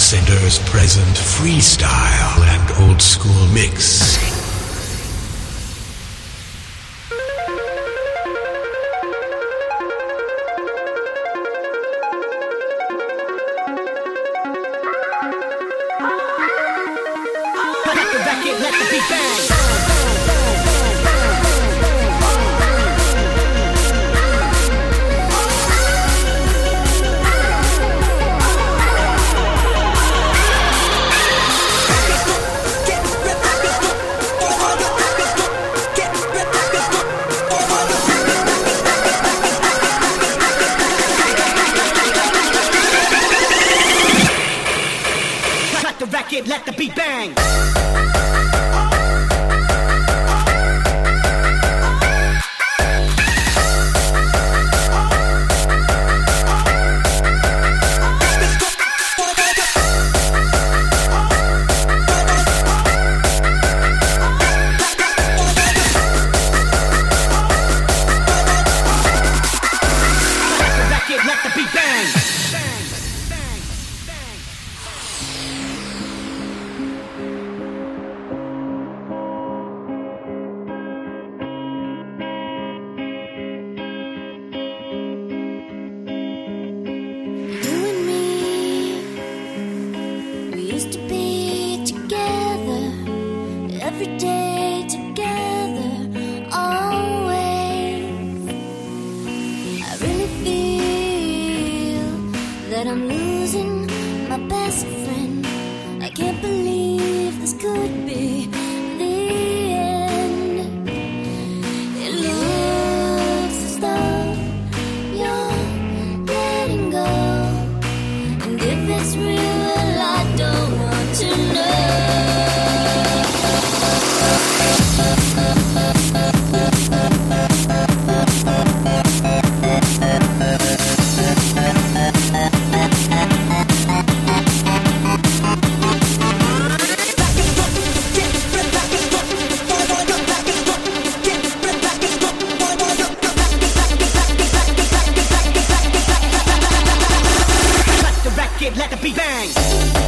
Senders present freestyle and old school mix. it, let the beat bang.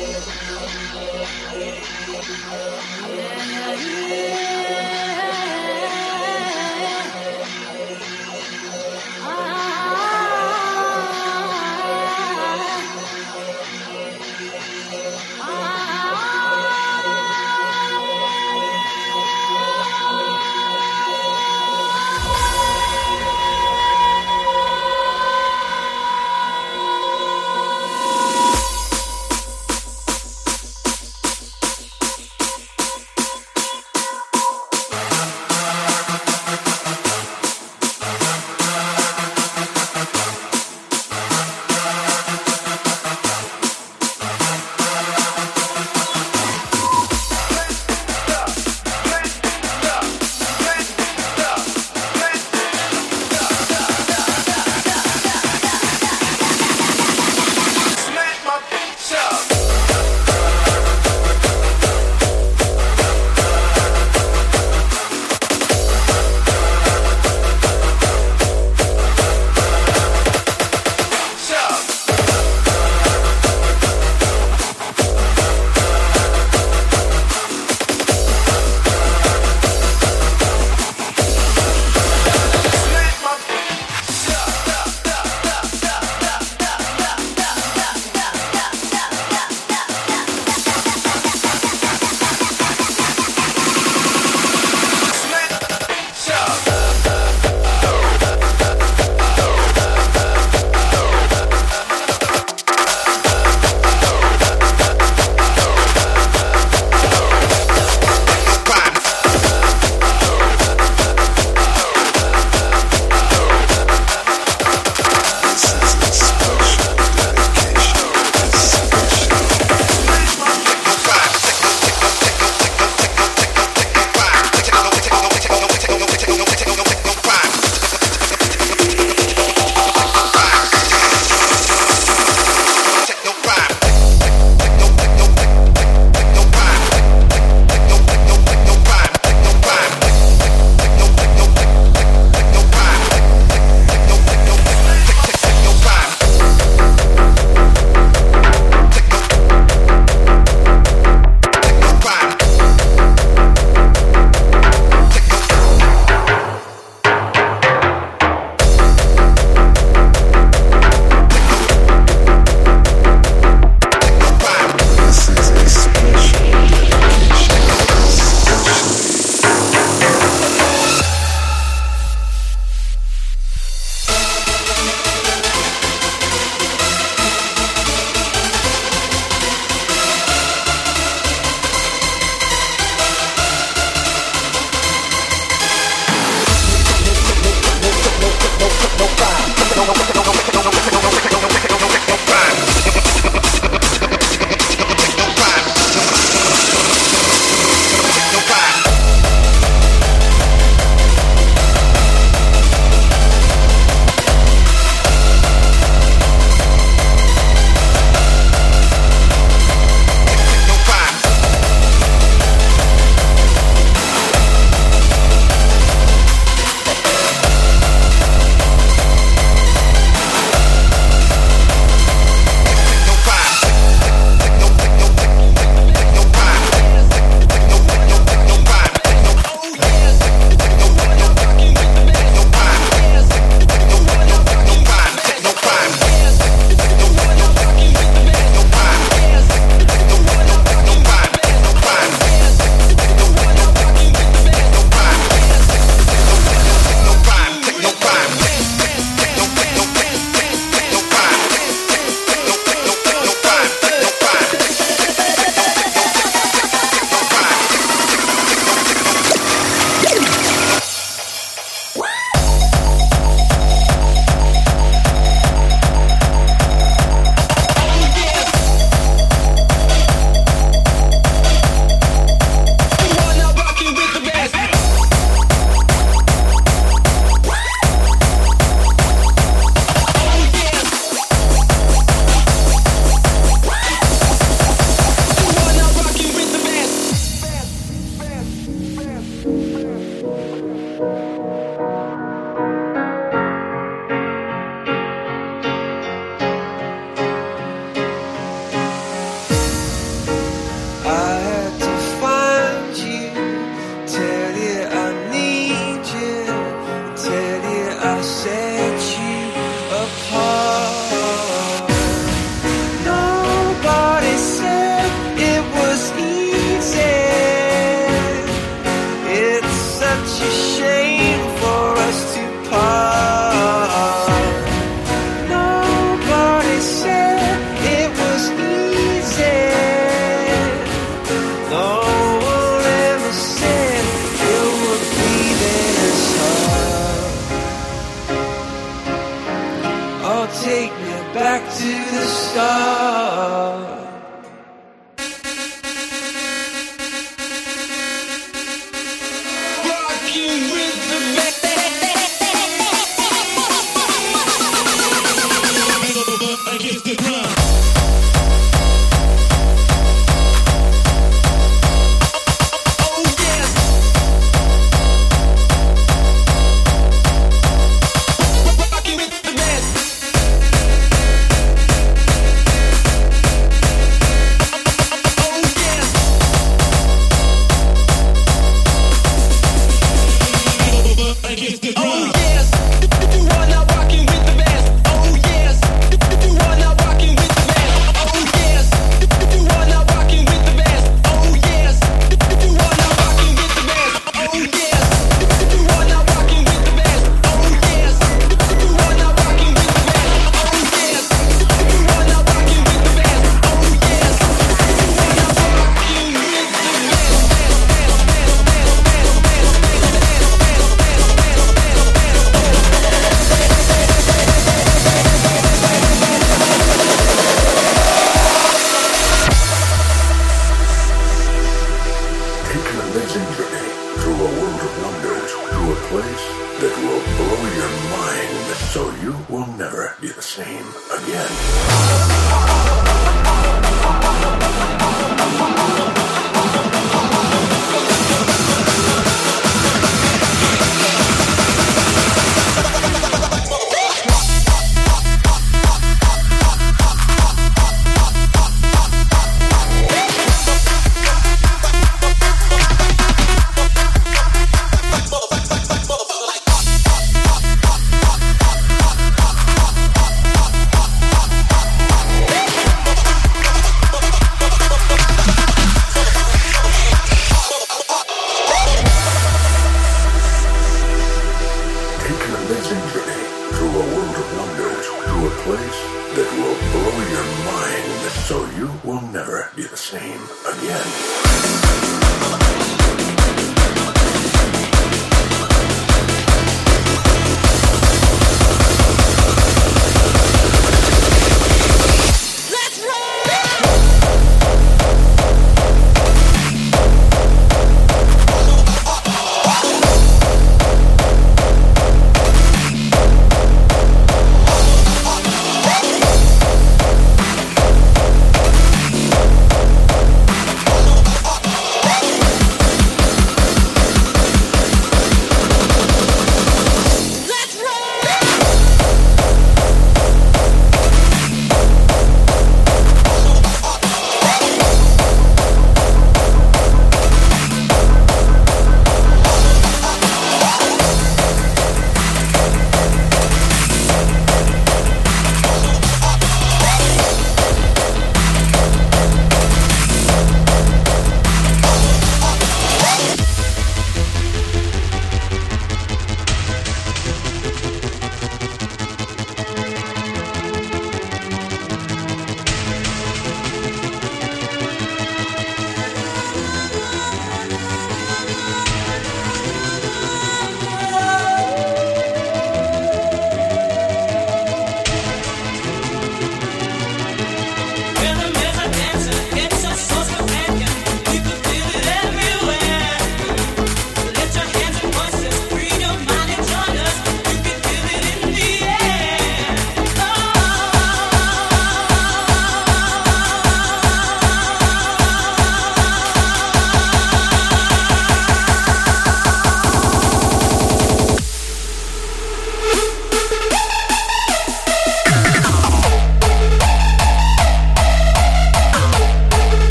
Yeah, yeah.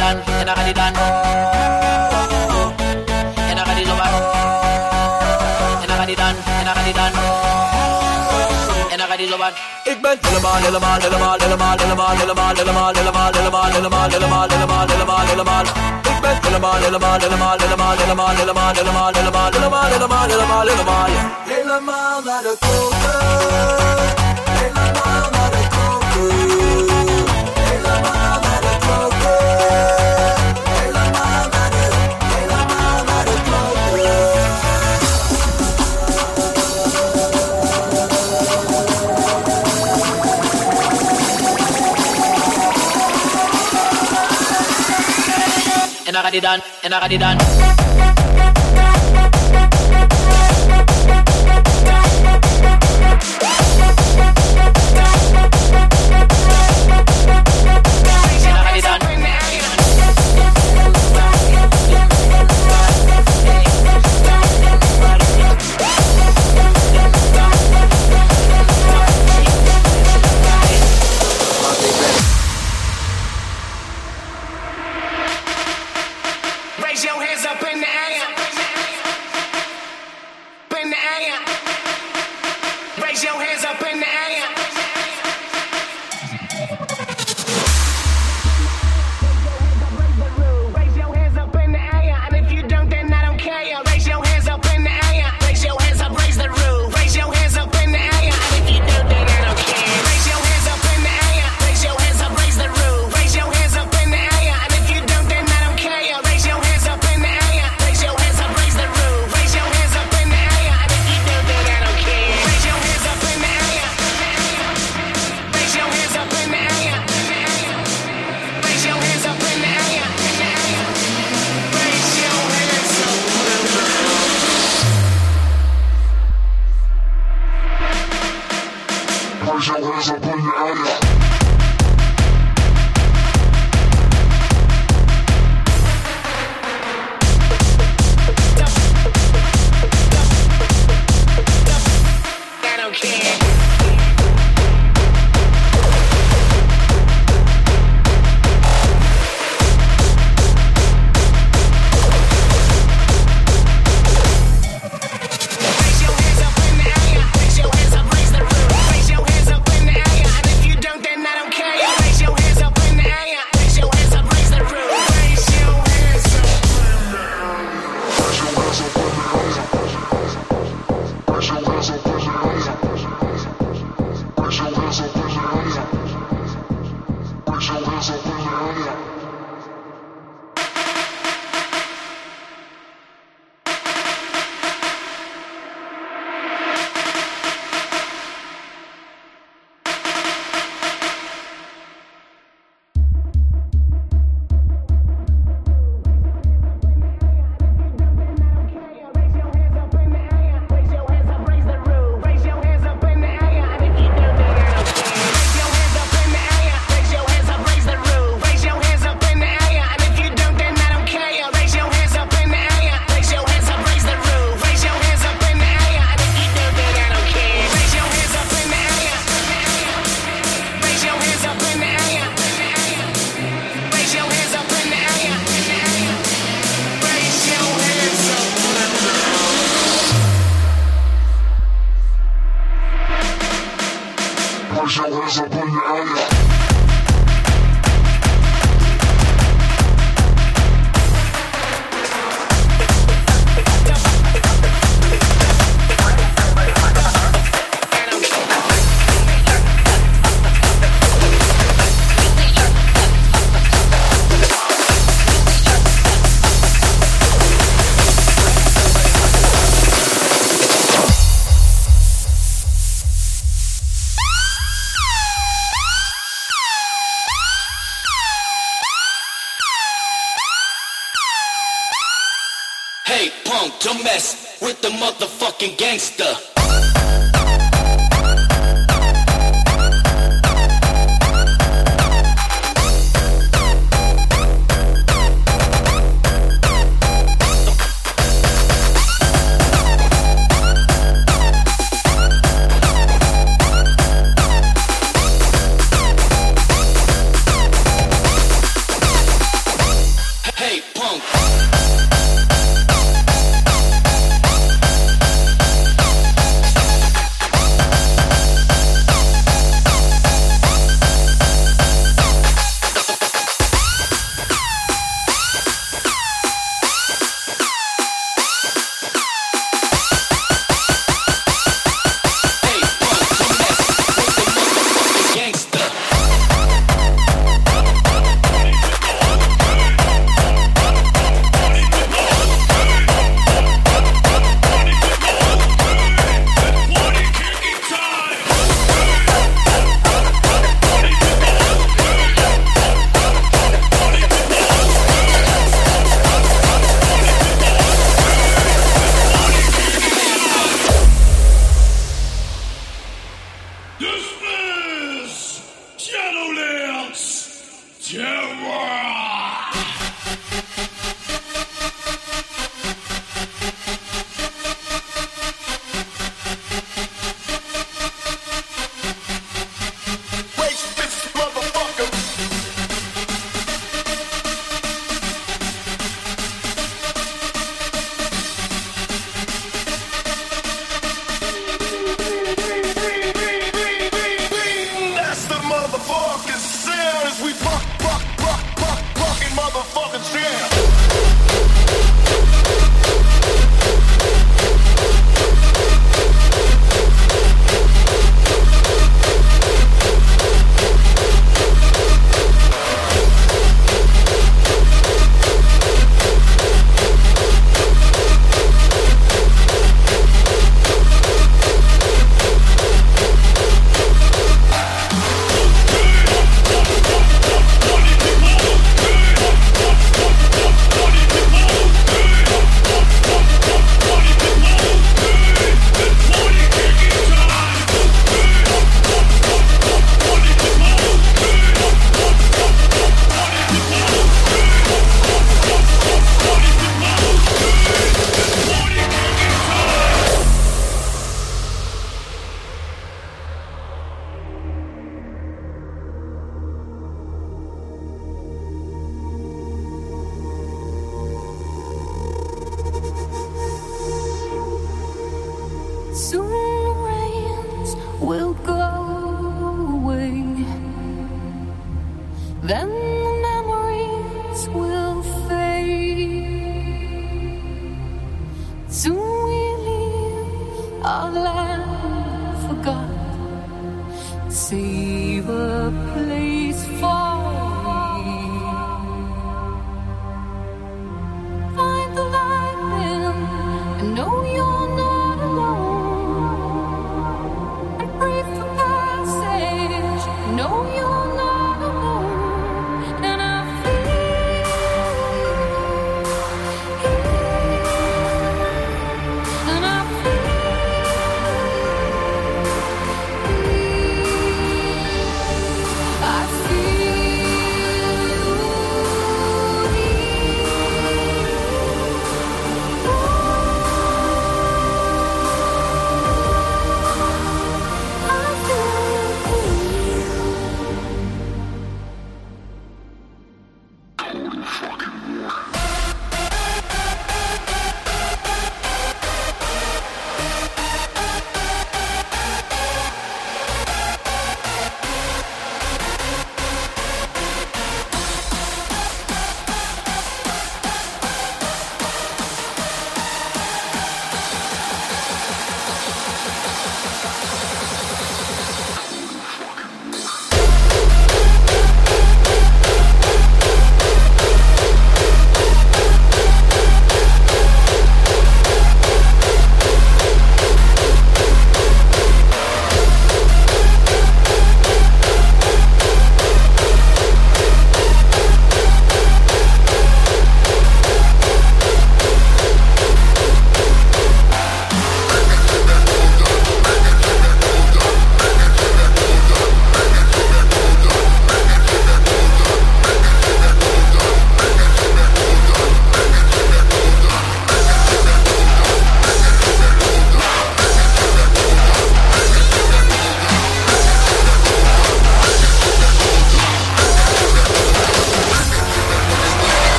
nakadidan, eh nakadidan, oh, eh nakadisobar, eh nakadidan, eh nakadidan, oh, eh nakadisobar. Ik ben helemaal, helemaal, helemaal, helemaal, helemaal, helemaal, helemaal, helemaal, helemaal, helemaal, helemaal, helemaal, helemaal, helemaal. Ik ben helemaal, helemaal, helemaal, helemaal, helemaal, helemaal, helemaal, helemaal, helemaal, helemaal, helemaal, helemaal. Helemaal naar de koper, helemaal. and I got it done, and I got it done.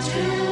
to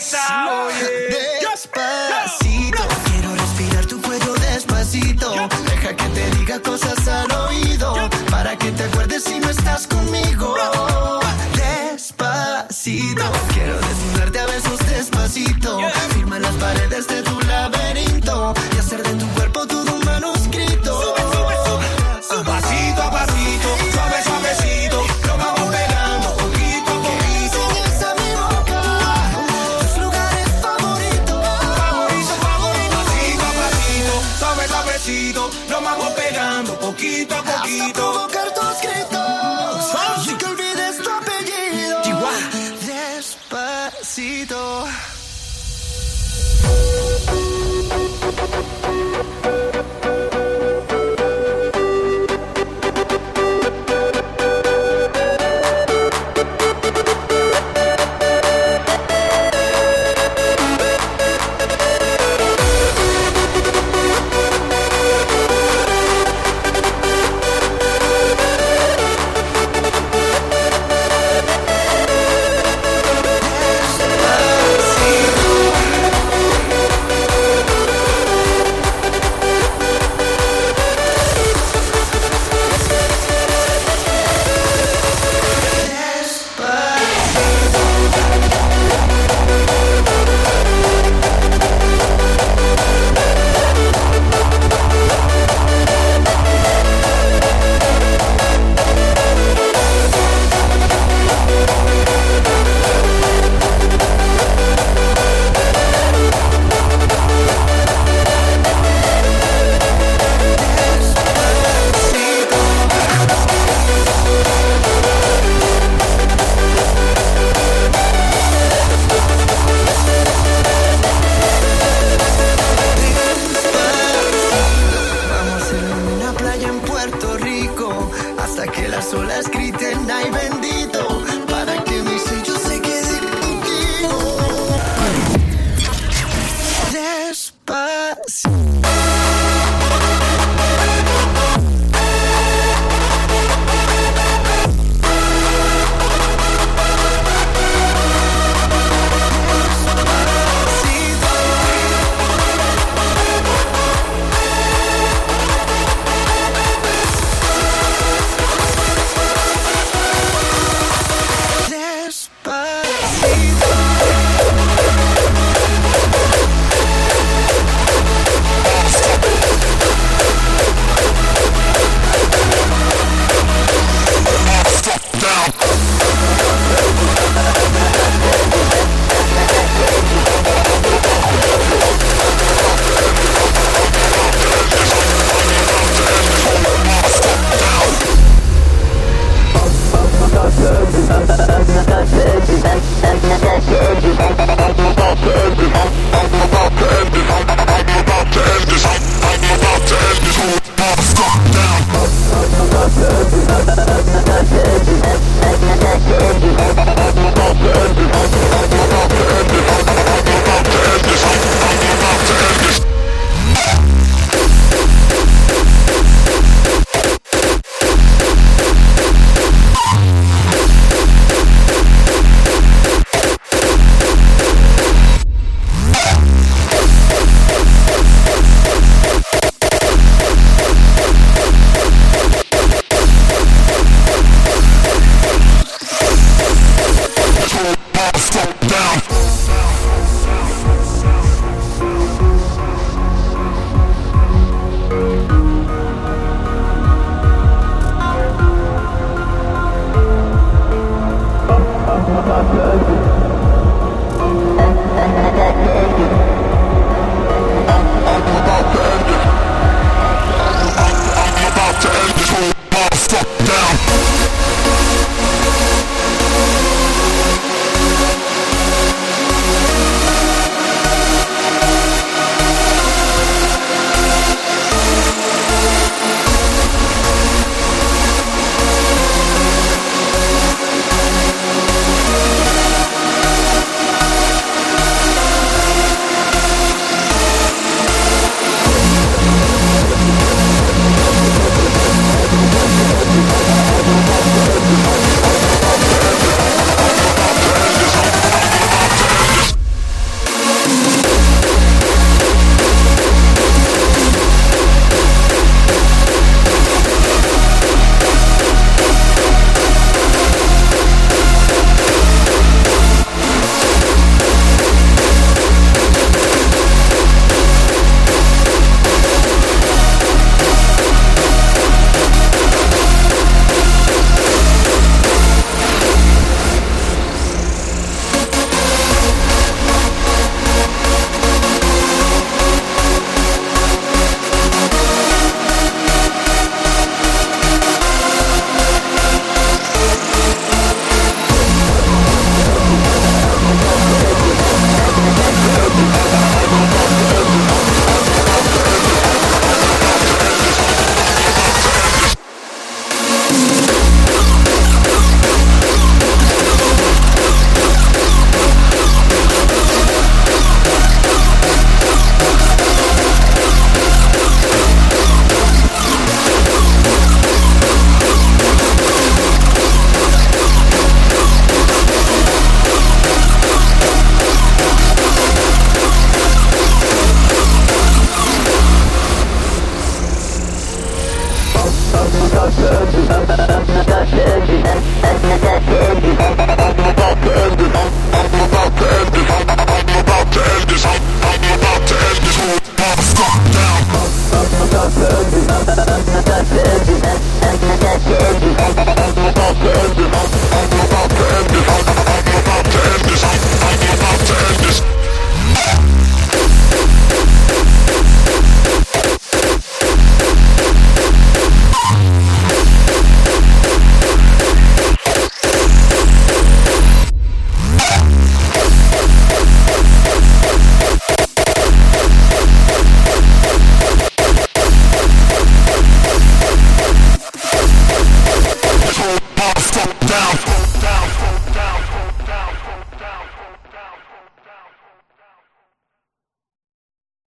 cabeza. Despacito, quiero respirar tu cuello despacito. Deja que te diga cosas al oído. Para que te acuerdes si no es